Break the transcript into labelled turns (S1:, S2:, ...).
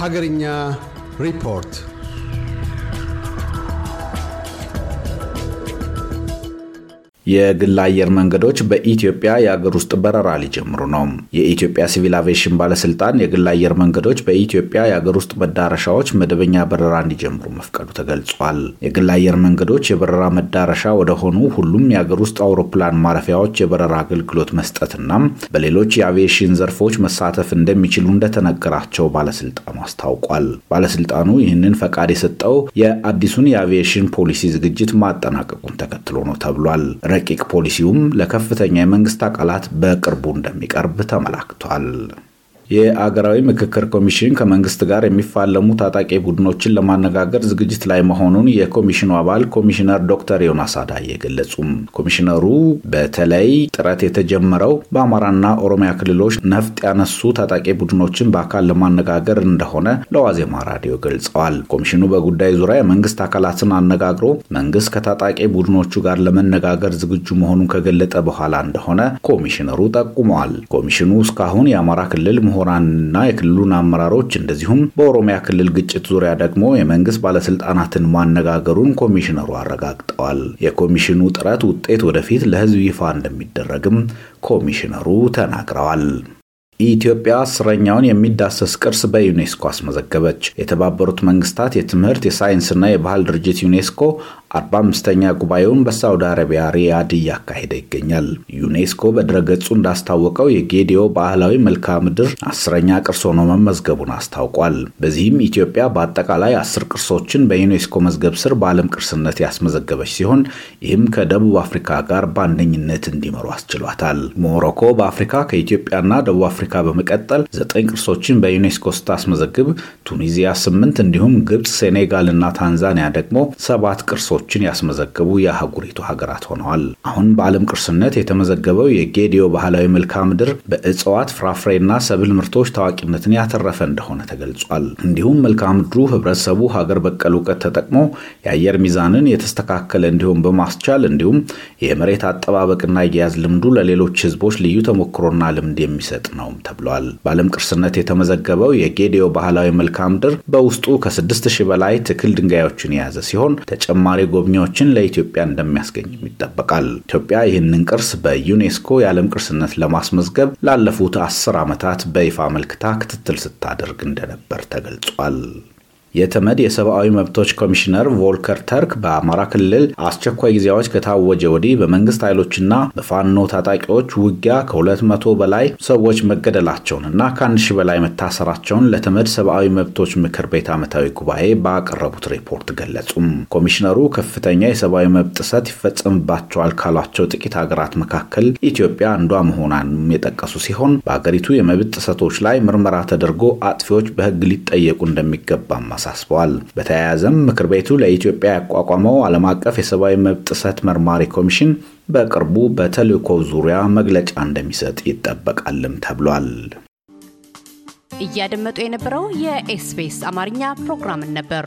S1: ሀገርኛ ሪፖርት
S2: የግል አየር መንገዶች በኢትዮጵያ የአገር ውስጥ በረራ ሊጀምሩ ነው። የኢትዮጵያ ሲቪል አቪዬሽን ባለስልጣን የግል አየር መንገዶች በኢትዮጵያ የአገር ውስጥ መዳረሻዎች መደበኛ በረራ እንዲጀምሩ መፍቀዱ ተገልጿል። የግል አየር መንገዶች የበረራ መዳረሻ ወደሆኑ ሁሉም የአገር ውስጥ አውሮፕላን ማረፊያዎች የበረራ አገልግሎት መስጠትና በሌሎች የአቪዬሽን ዘርፎች መሳተፍ እንደሚችሉ እንደተነገራቸው ባለስልጣኑ አስታውቋል። ባለስልጣኑ ይህንን ፈቃድ የሰጠው የአዲሱን የአቪዬሽን ፖሊሲ ዝግጅት ማጠናቀቁን ተከትሎ ነው ተብሏል። ረቂቅ ፖሊሲውም ለከፍተኛ የመንግስት አካላት በቅርቡ እንደሚቀርብ ተመላክቷል። የአገራዊ ምክክር ኮሚሽን ከመንግስት ጋር የሚፋለሙ ታጣቂ ቡድኖችን ለማነጋገር ዝግጅት ላይ መሆኑን የኮሚሽኑ አባል ኮሚሽነር ዶክተር ዮናስ አዳዬ ገለጹም። ኮሚሽነሩ በተለይ ጥረት የተጀመረው በአማራና ኦሮሚያ ክልሎች ነፍጥ ያነሱ ታጣቂ ቡድኖችን በአካል ለማነጋገር እንደሆነ ለዋዜማ ራዲዮ ገልጸዋል። ኮሚሽኑ በጉዳይ ዙሪያ የመንግስት አካላትን አነጋግሮ መንግስት ከታጣቂ ቡድኖቹ ጋር ለመነጋገር ዝግጁ መሆኑን ከገለጠ በኋላ እንደሆነ ኮሚሽነሩ ጠቁመዋል። ኮሚሽኑ እስካሁን የአማራ ክልል ምሁራንና የክልሉን አመራሮች እንደዚሁም በኦሮሚያ ክልል ግጭት ዙሪያ ደግሞ የመንግስት ባለስልጣናትን ማነጋገሩን ኮሚሽነሩ አረጋግጠዋል። የኮሚሽኑ ጥረት ውጤት ወደፊት ለህዝብ ይፋ እንደሚደረግም ኮሚሽነሩ ተናግረዋል። ኢትዮጵያ አስረኛውን የሚዳሰስ ቅርስ በዩኔስኮ አስመዘገበች። የተባበሩት መንግስታት የትምህርት የሳይንስና የባህል ድርጅት ዩኔስኮ 45ኛ ጉባኤውን በሳውዲ አረቢያ ሪያድ እያካሄደ ይገኛል። ዩኔስኮ በድረገጹ እንዳስታወቀው የጌዲዮ ባህላዊ መልክዓ ምድር አስረኛ ቅርስ ሆኖ መመዝገቡን አስታውቋል። በዚህም ኢትዮጵያ በአጠቃላይ አስር ቅርሶችን በዩኔስኮ መዝገብ ስር በዓለም ቅርስነት ያስመዘገበች ሲሆን ይህም ከደቡብ አፍሪካ ጋር በአንደኝነት እንዲመሩ አስችሏታል። ሞሮኮ በአፍሪካ ከኢትዮጵያና ደቡብ አፍሪካ በመቀጠል ዘጠኝ ቅርሶችን በዩኔስኮ ስታስመዘግብ ቱኒዚያ ስምንት እንዲሁም ግብፅ፣ ሴኔጋል እና ታንዛኒያ ደግሞ ሰባት ቅርሶችን ያስመዘገቡ የአህጉሪቱ ሀገራት ሆነዋል። አሁን በዓለም ቅርስነት የተመዘገበው የጌዲዮ ባህላዊ መልክዓ ምድር በእጽዋት ፍራፍሬና ሰብል ምርቶች ታዋቂነትን ያተረፈ እንደሆነ ተገልጿል። እንዲሁም መልክዓ ምድሩ ህብረተሰቡ ሀገር በቀል እውቀት ተጠቅሞ የአየር ሚዛንን የተስተካከለ እንዲሁም በማስቻል እንዲሁም የመሬት አጠባበቅና አያያዝ ልምዱ ለሌሎች ህዝቦች ልዩ ተሞክሮና ልምድ የሚሰጥ ነው ተብሏል። በዓለም ቅርስነት የተመዘገበው የጌዲዮ ባህላዊ መልክዓ ምድር በውስጡ ከስድስት ሺህ በላይ ትክል ድንጋዮችን የያዘ ሲሆን ተጨማሪ ጎብኚዎችን ለኢትዮጵያ እንደሚያስገኝም ይጠበቃል። ኢትዮጵያ ይህንን ቅርስ በዩኔስኮ የዓለም ቅርስነት ለማስመዝገብ ላለፉት አስር ዓመታት በይፋ መልክታ ክትትል ስታደርግ እንደነበር ተገልጿል። የተመድ የሰብአዊ መብቶች ኮሚሽነር ቮልከር ተርክ በአማራ ክልል አስቸኳይ ጊዜያዎች ከታወጀ ወዲህ በመንግስት ኃይሎችና በፋኖ ታጣቂዎች ውጊያ ከሁለት መቶ በላይ ሰዎች መገደላቸውንና ከአንድ ሺህ በላይ መታሰራቸውን ለተመድ ሰብአዊ መብቶች ምክር ቤት ዓመታዊ ጉባኤ ባቀረቡት ሪፖርት ገለጹም። ኮሚሽነሩ ከፍተኛ የሰብአዊ መብት ጥሰት ይፈጸምባቸዋል ካሏቸው ጥቂት ሀገራት መካከል ኢትዮጵያ አንዷ መሆኗንም የጠቀሱ ሲሆን በአገሪቱ የመብት ጥሰቶች ላይ ምርመራ ተደርጎ አጥፊዎች በሕግ ሊጠየቁ እንደሚገባም አሳስበዋል። በተያያዘም ምክር ቤቱ ለኢትዮጵያ ያቋቋመው ዓለም አቀፍ የሰብአዊ መብት ጥሰት መርማሪ ኮሚሽን በቅርቡ በተልእኮው ዙሪያ መግለጫ እንደሚሰጥ ይጠበቃልም ተብሏል።
S3: እያደመጡ የነበረው የኤስቢኤስ አማርኛ ፕሮግራምን ነበር።